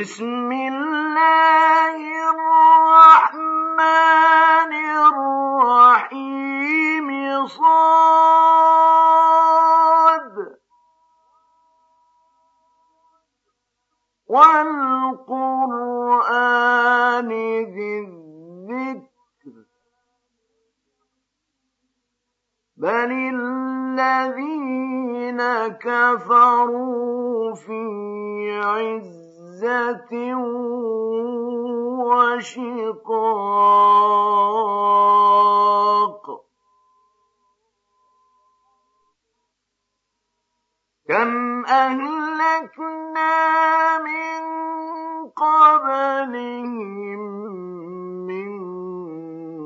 بسم الله الرحمن الرحيم. صاد. والقرآن ذي الذكر. بل الذين كفروا في عز وشقاق. كم أهلكنا من قبلهم من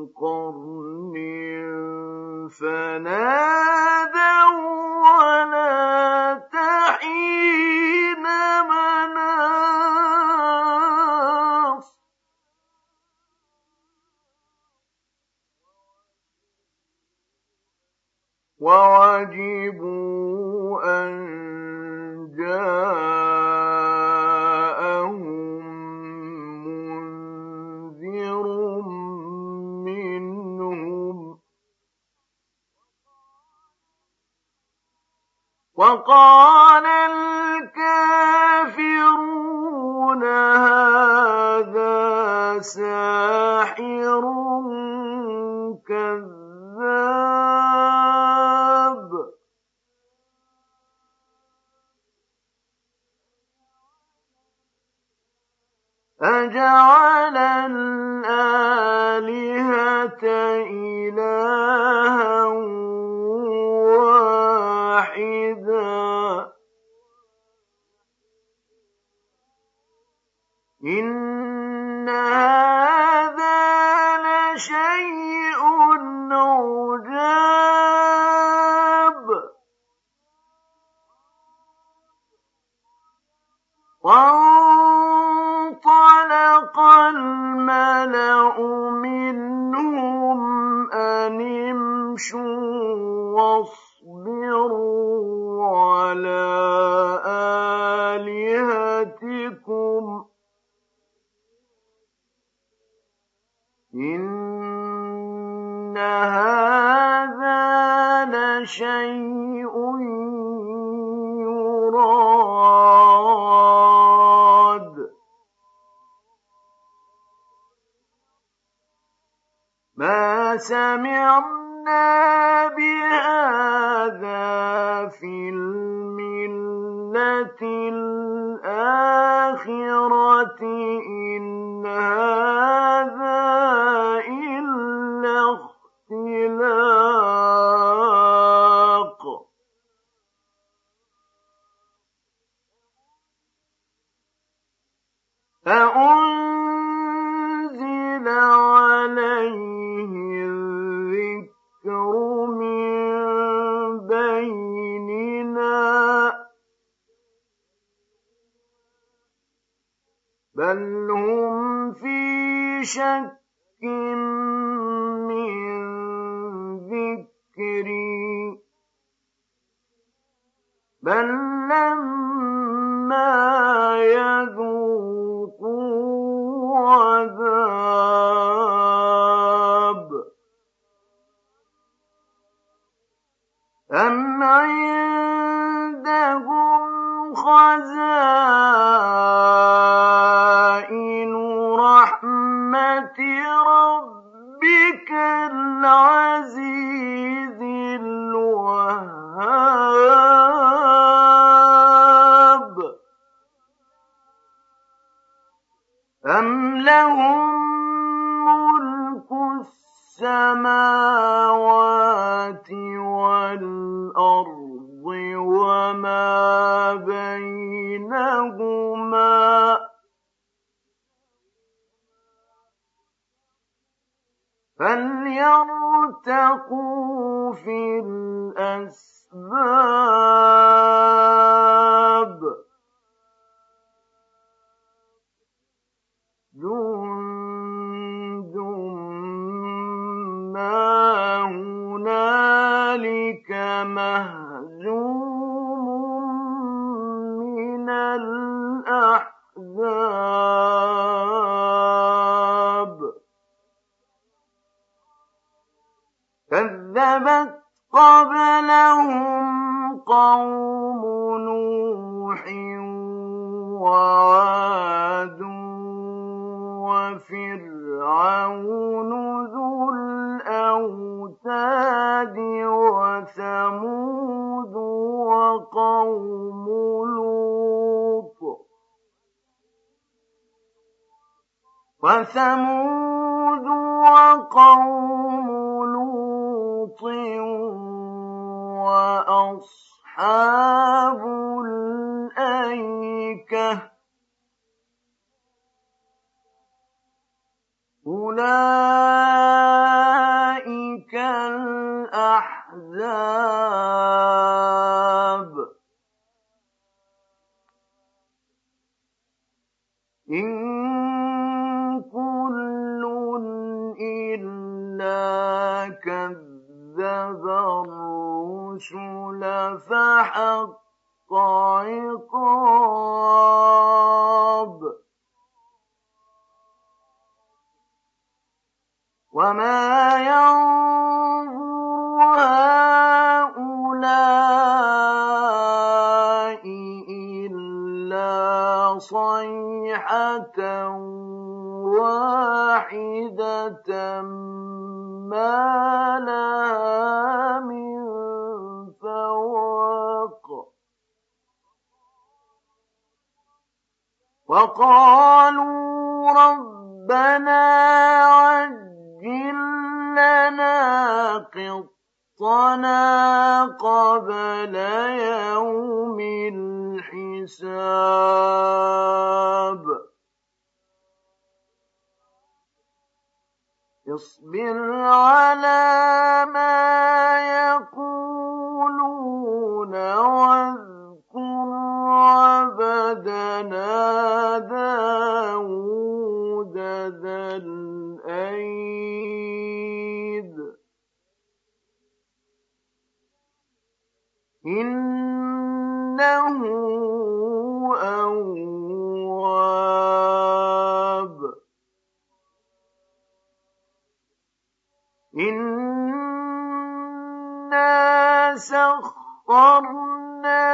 قرن فنادوا وعجبوا أن جاءهم منذر منهم. وقال إن هذا لشيء يراد ما سمعنا بهذا في الملة الآخرة إن خزائن كذبت قبلهم قوم نوح وعاد وفرعون ذو الأوتاد وثمود وقوم لوط وثمود وقوم وأصحاب الأيكة أولئك الأحزاب إن الرسل فحق عقاب. وما ينظر هؤلاء إلا صيحة واحدة وقالوا ربنا عجل لنا قطنا قبل يوم الحساب. اصبر على ما يقولون سخرنا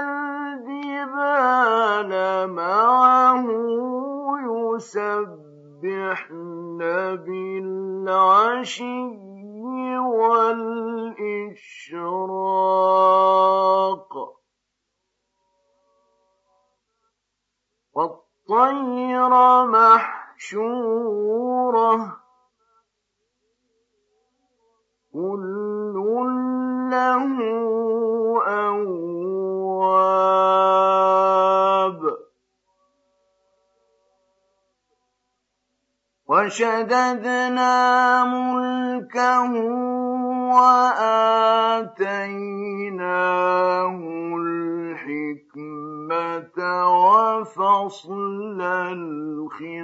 الجبال معه يسبحن بالعشي والإشراق والطير محشوره كل له أواب وشددنا ملكه وآتيناه الحكمة وفصل الخطاب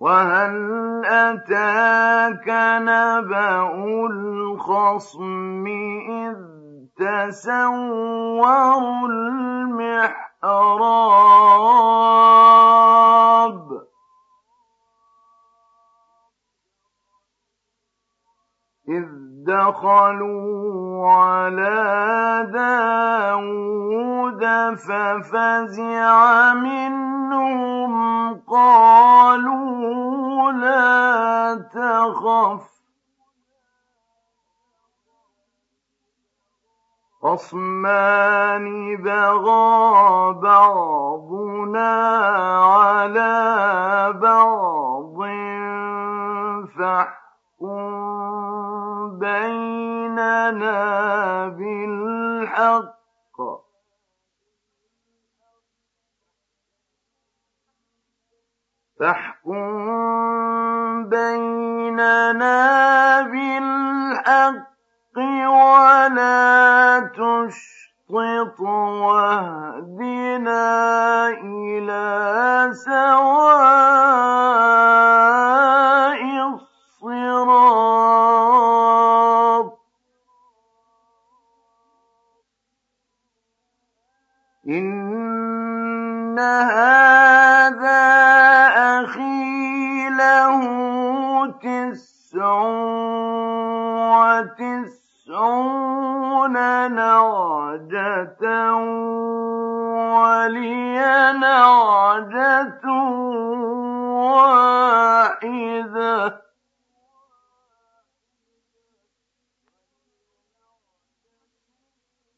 وهل أتاك نبأ الخصم إذ تسوروا المحراب؟ إذ دخلوا على داود ففزع منهم قالوا لا تخف. خصمان بغى بعضنا على بعض فاحكم بيننا بالحق. فاحكم بيننا بالحق ولا تشطط واهدنا إلى سواء الصراط. إن وتسع تسعون نعجة ولي نعجة واحدة.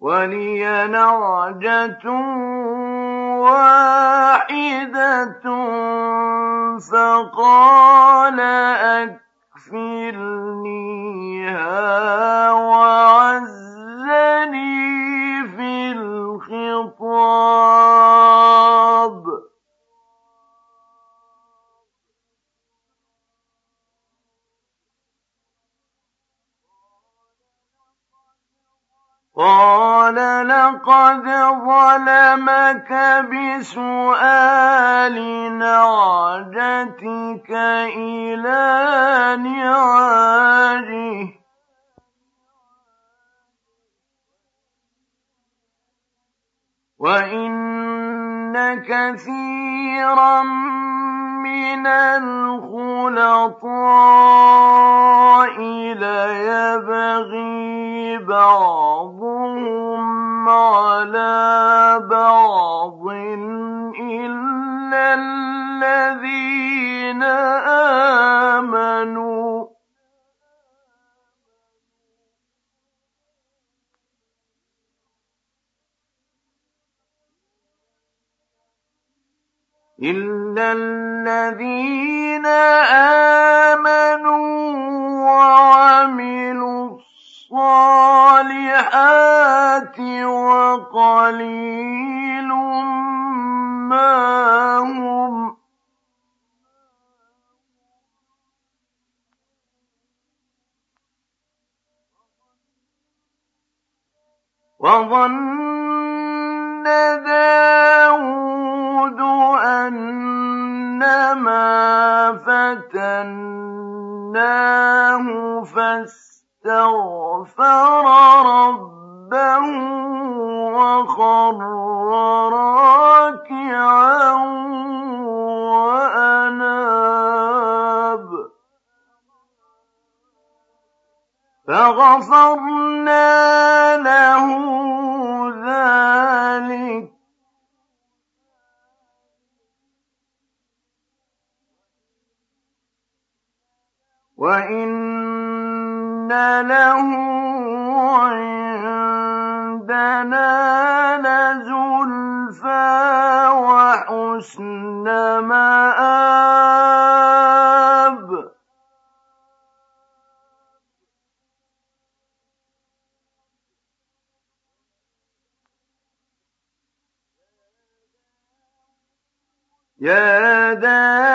ولي نعجة واحدة فقال أكفلنيها وعزني في الخطاب قال لقد ظلمك بسؤال نعجتك إلى نعاجه. وإن كثيرا من الخلطاء ليبغي بعضهم إلا الذين آمنوا وعملوا الصالحات وقليل ما هم وظن داود أنما فتناه فاستغفر ربه وخر راكعا وأناب. فغفرنا له ذلك وإن له عندنا لزلفى وحسن مآب يا داود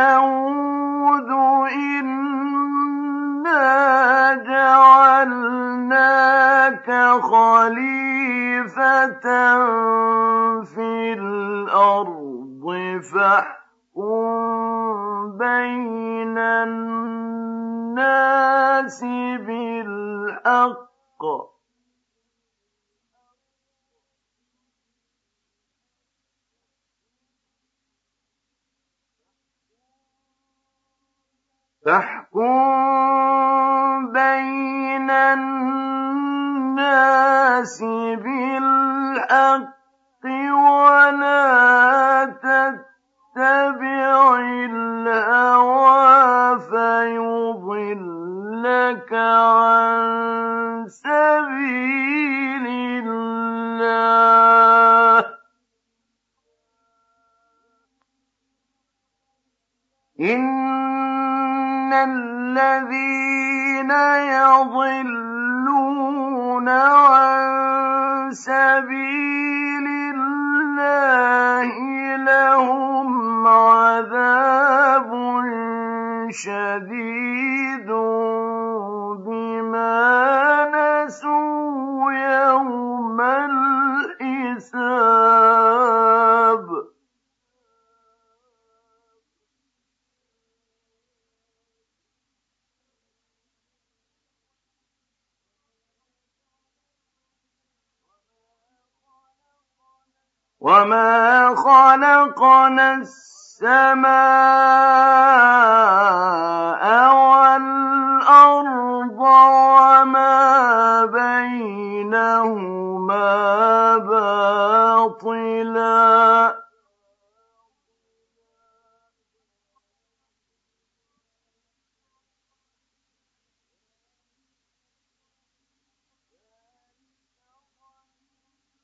في الأرض فاحكم بين الناس بالحق. فاحكم بين الناس بالحق ولا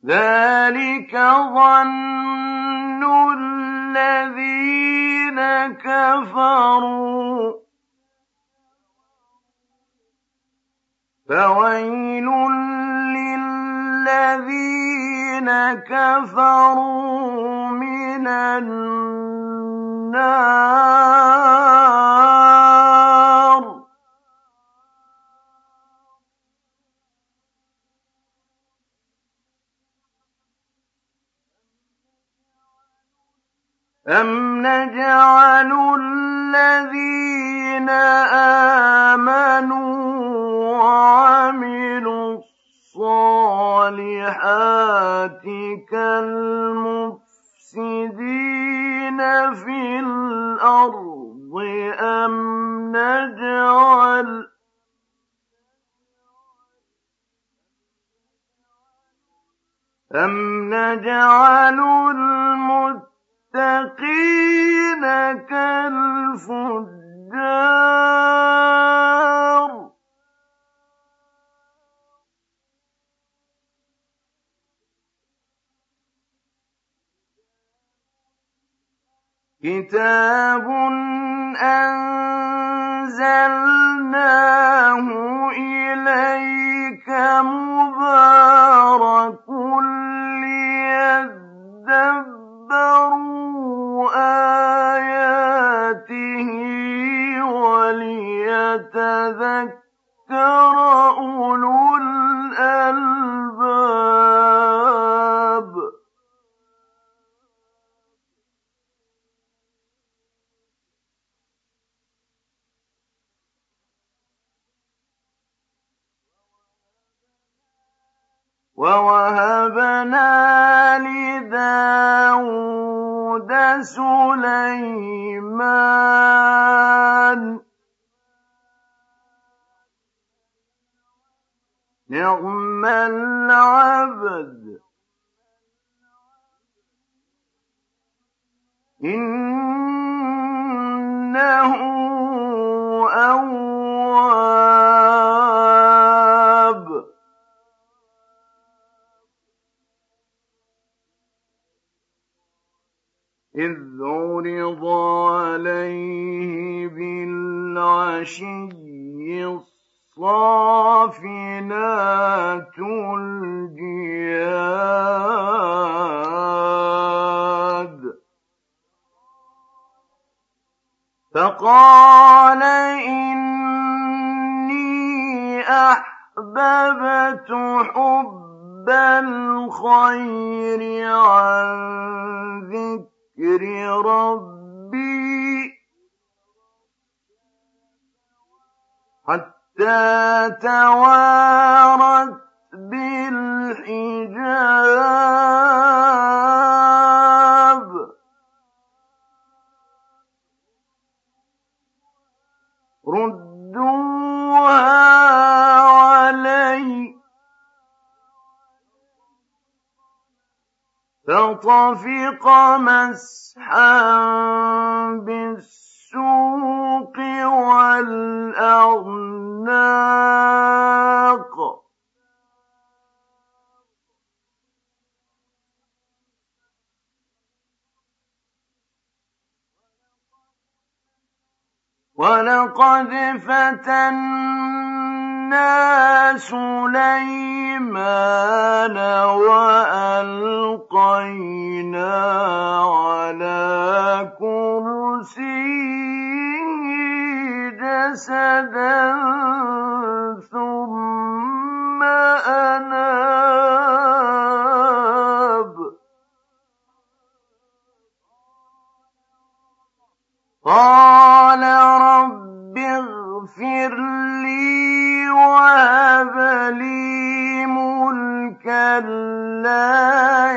ذلك ظن الذين كفروا. فويل للذين كفروا من النار. أم نجعل الذين آمنوا وعملوا الصالحات كالمفسدين في الأرض أم نجعل أم نجعل المتقين كالفجار. كتاب أنزلناه إليك مبارك. وليتذكر أولو الألباب وَوَهَبْنَا لِدَاوُودَ سُلَيْمَانَ ۚ نِعْمَ الْعَبْدُ ۖ إِنَّهُ وَالْأَعْنَاقِ وَلَقَدْ فَتَنَّا سُلَيْمَانَ وَأَلْقَيْنَا عَلَىٰ كُرْسِيِّهِ جَسَدًا ثُمَّ أَنَابَ قَالَ رَبِّ اغْفِرْ لِي وَهَبْ لِي مُلْكًا لَّا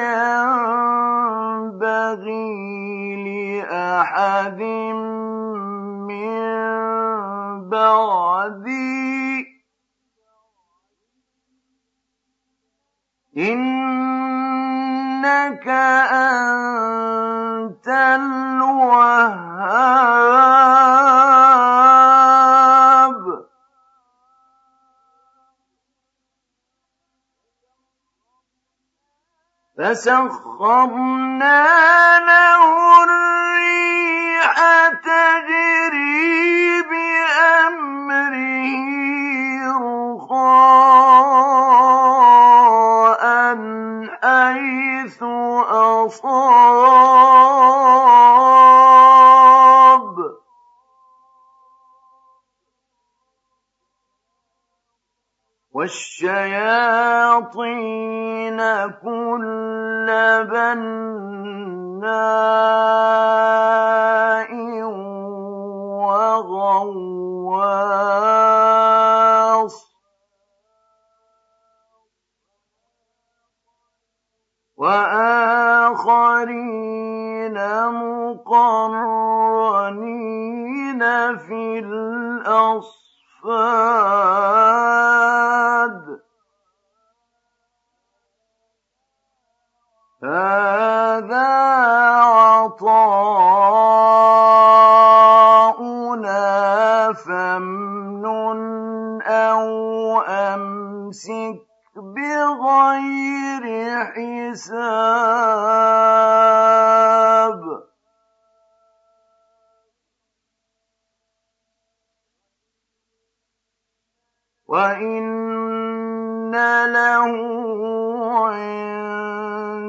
يَنبَغِي لِأَحَدٍ بَعْدِي ۖ إِنَّكَ أَنتَ الْوَهَّابُ. فسخرنا له الريح تجري من بغير حساب. وإن له عندنا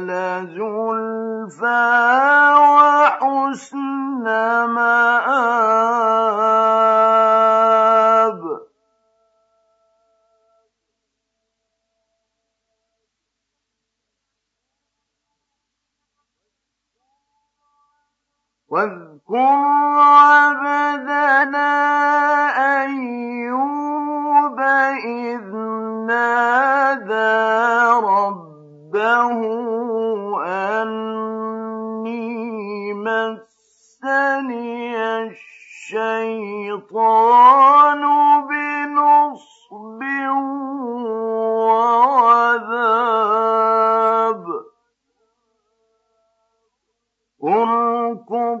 لزلفى وحسن مآب. واذكر عبدنا أيوب إذ نادى ربه أني مسني الشيطان بنصب وعذاب. اركض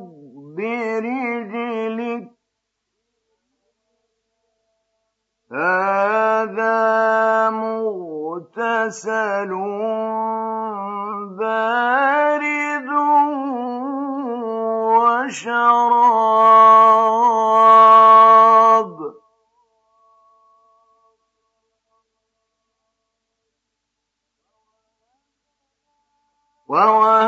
برجلك. هذا مغتسل بارد وشراب. ووهبنا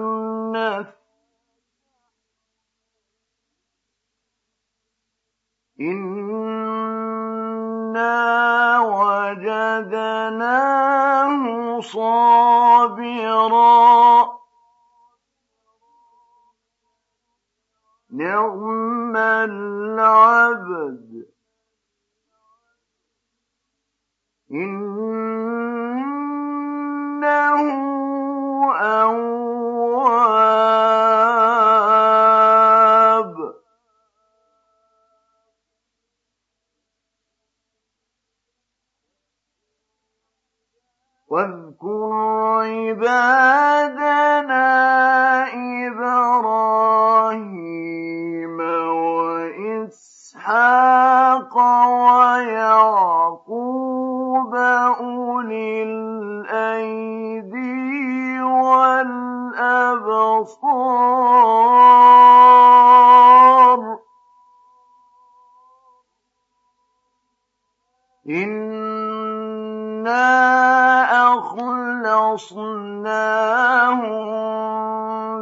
تحنث إنا وجدناه صابرا. نعم العبد. إنه واذكر عبادنا أخلصناهم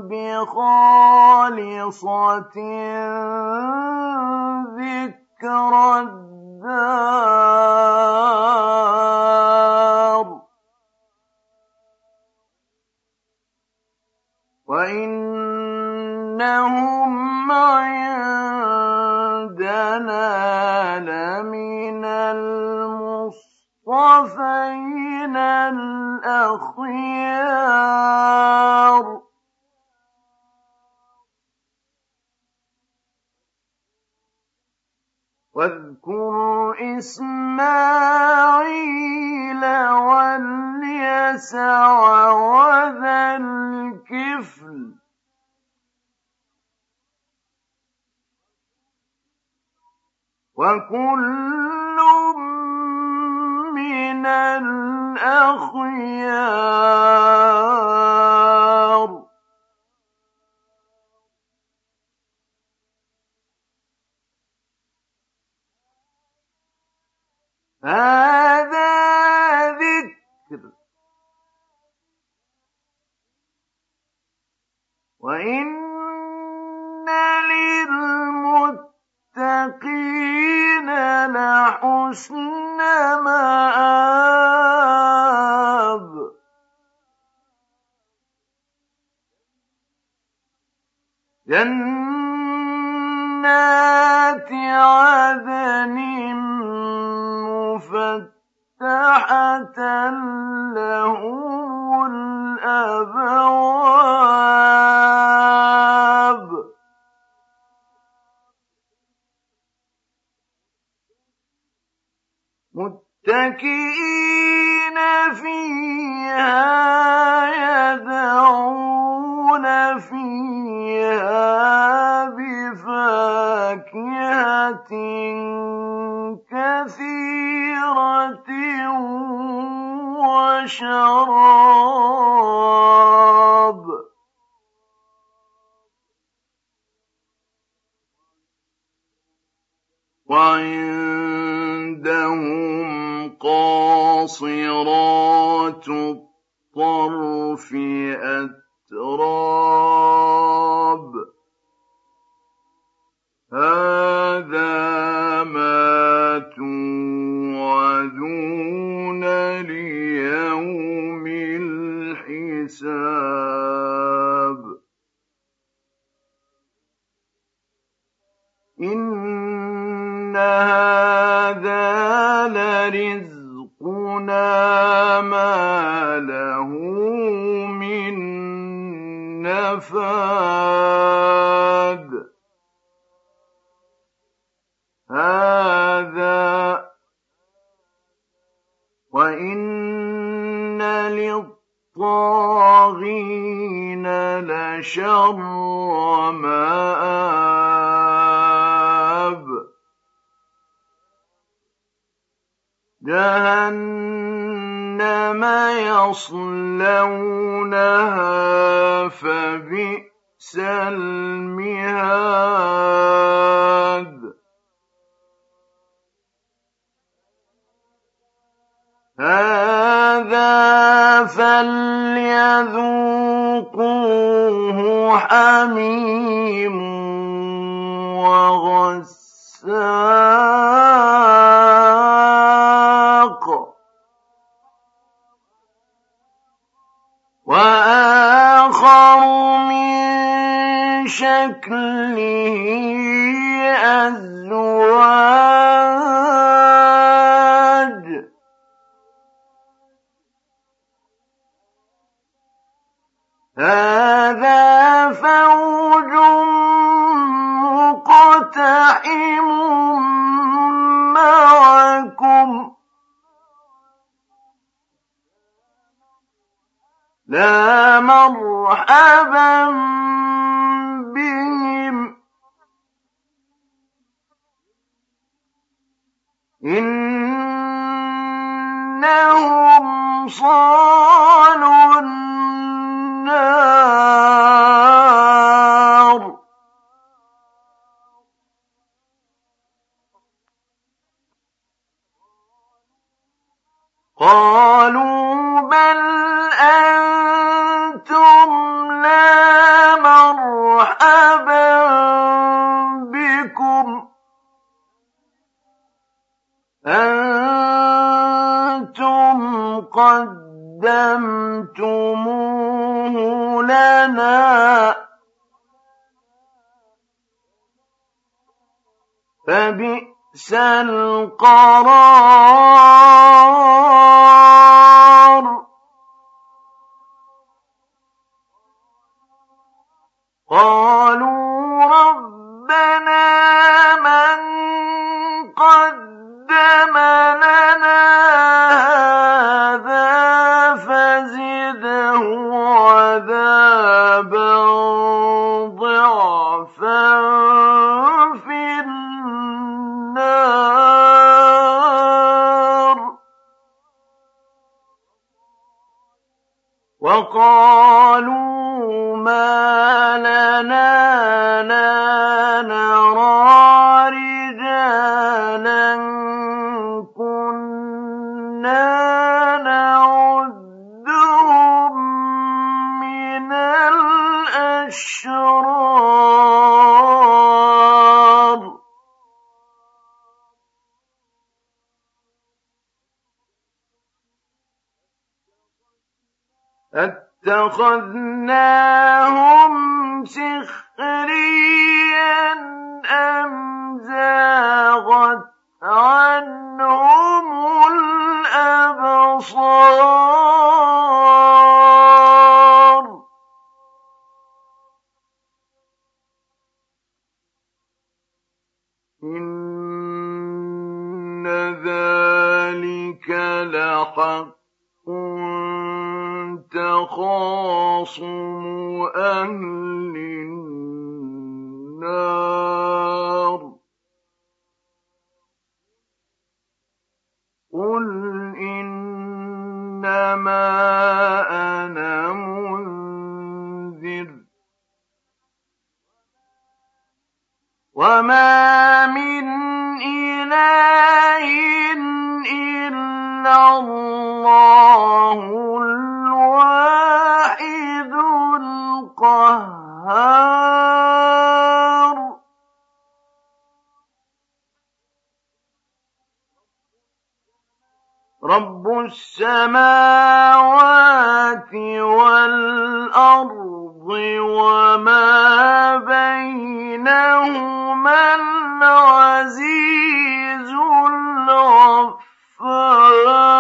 بخالصة ذكر هذا لرزقنا وَآخَرُ مِن شَكْلِهِ أَزْوَاجٌ. هَٰذَا مَرْحَبًا. لَنَا فَبِئْسَ الْقَرَارُ. قَالَ أخذنا إنه من العزيز الغفار.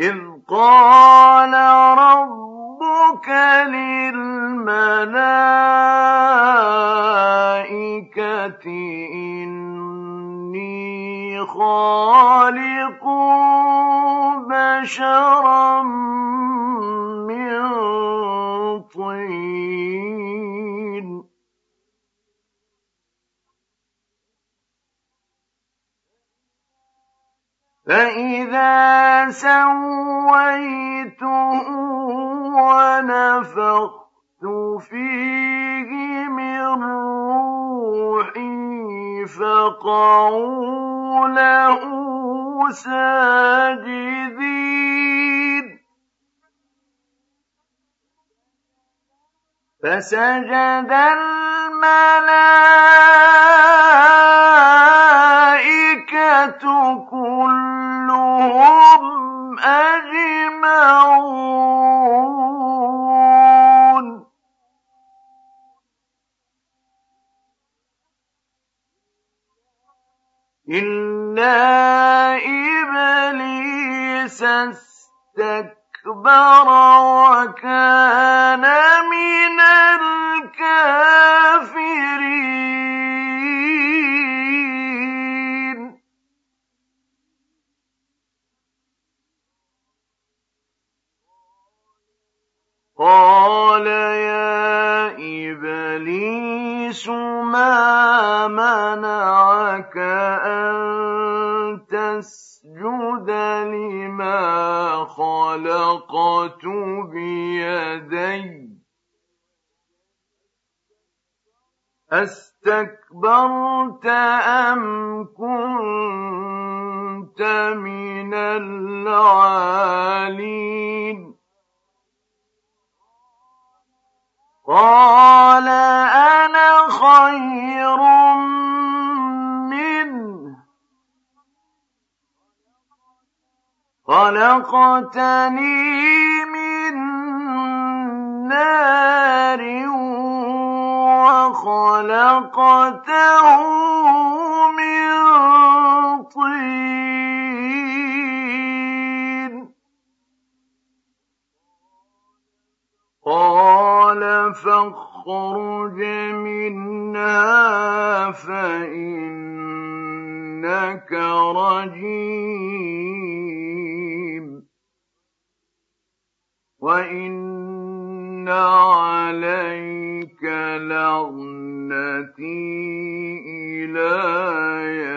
إذ قال ربك للملائكة إني خالق بشرا فسويته ونفخت فيه من روحي فقعوا له ساجدين. فسجد الملائكة إِلَّا إِبْلِيسَ اسْتَكْبَرَ وَكَانَ مِنَ الْكَافِرِينَ إِبْلِيسُ مَا مَنَعَكَ أَن تَسْجُدَ لِمَا خَلَقْتُ بِيَدَيَّ ۖ أَسْتَكْبَرْتَ أَمْ كُنتَ مِنَ الْعَالِينَ قَالَ أَنَا خَيْرٌ مِّنْهُ ۖ. خَلَقْتَنِي مِن نَّارٍ وَخَلَقْتَهُ مِن طِينٍ. قَالَ فَاخْرُجْ مِنْهَا فَإِنَّكَ رَجِيمٌ وَإِنَّ عَلَيْكَ لَعْنَتِي إِلَىٰ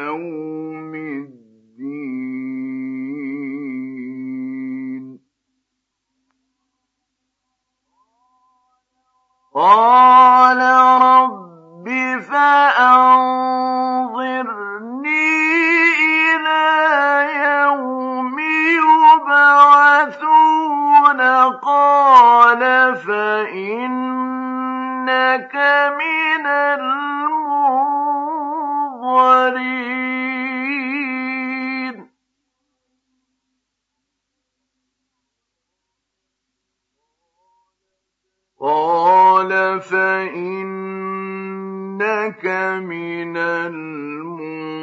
يَوْمِ الدِّينِ قَالَ رَبِّ فَأَنظِرْنِي إِلَىٰ يَوْمِ يُبْعَثُونَ. قَالَ فَإِنَّكَ مِنَ الْمُنظَرِينَ. فَإِنَّكَ مِنَ الْمُنظَرِينَ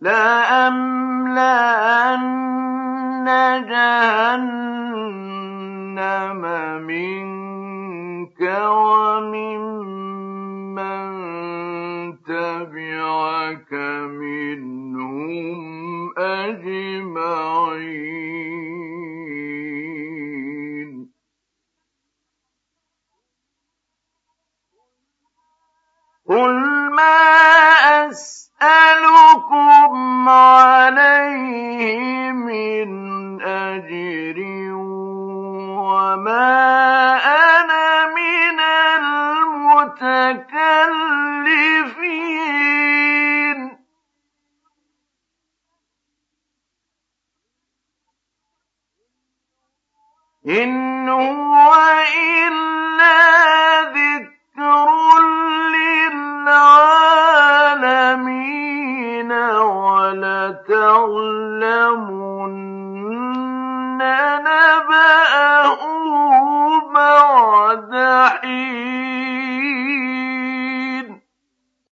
لَأَمْلَأَنَّ جَهَنَّمَ مِنكَ وَمِمَّن تَبِعَكَ مِنْهُمْ أَجْمَعِينَ. أسألكم عليه من أجر وما أنا من المتكلفين. إن هو إلا ذكر للعالمين. الظالمين ولتعلمن نبأه بعد حين